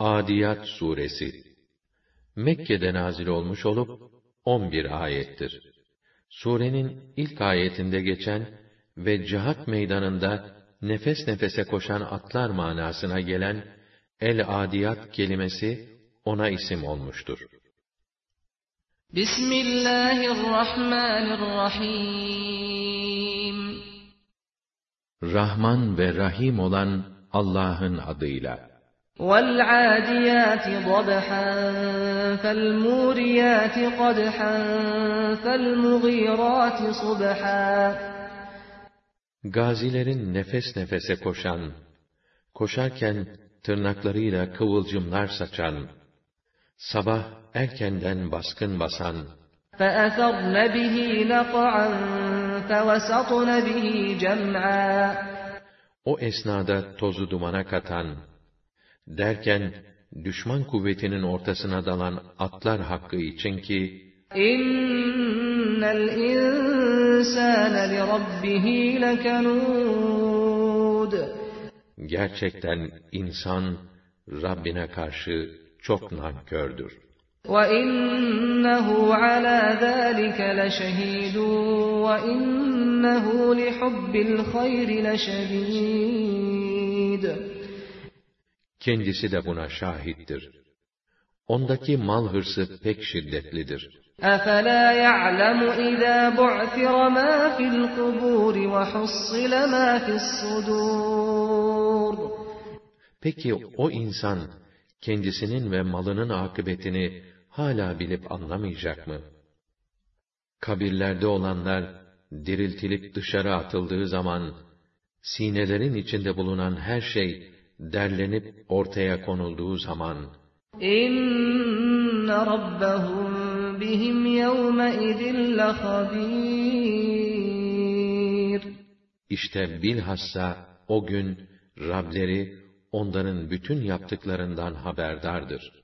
Adiyat suresi Mekke'de nazil olmuş olup 11 ayettir. Surenin ilk ayetinde geçen ve cihat meydanında nefes nefese koşan atlar manasına gelen el adiyat kelimesi ona isim olmuştur. Bismillahirrahmanirrahim Rahman ve Rahim olan Allah'ın adıyla. وَالْعَادِيَاتِ ضَبْحًا فَالْمُورِيَاتِ قَدْحًا فَالْمُغِيرَاتِ صُبْحًا Gazilerin nefes nefese koşan, koşarken tırnaklarıyla kıvılcımlar saçan, sabah erkenden baskın basan, فَأَثَرْنَ بِهِ نَقْعًا فَوَسَطْنَ بِهِ جَمْعًا o esnada tozu dumana katan, derken düşman kuvvetinin ortasına dalan atlar hakkı için ki, İnnel insâne li rabbihi lekanud. Gerçekten insan Rabbine karşı çok nankördür. وَإِنَّهُ عَلَى ذَٰلِكَ لَشَهِيدٌ وَإِنَّهُ لِحُبِّ الْخَيْرِ لَشَدِيدٌ Kendisi de buna şahittir. Ondaki mal hırsı pek şiddetlidir. أَفَلَا يَعْلَمُ إِذَا بُعْثِرَ مَا فِي الْقُبُورِ وَحُصِّلَ مَا فِي الصُّدُورِ Peki o insan kendisinin ve malının akıbetini hala bilip anlamayacak mı? Kabirlerde olanlar diriltilip dışarı atıldığı zaman sinelerin içinde bulunan her şey derlenip ortaya konulduğu zaman rabbahum bihim yevme idin lehabir. İşte bilhassa o gün Rableri onların bütün yaptıklarından haberdardır.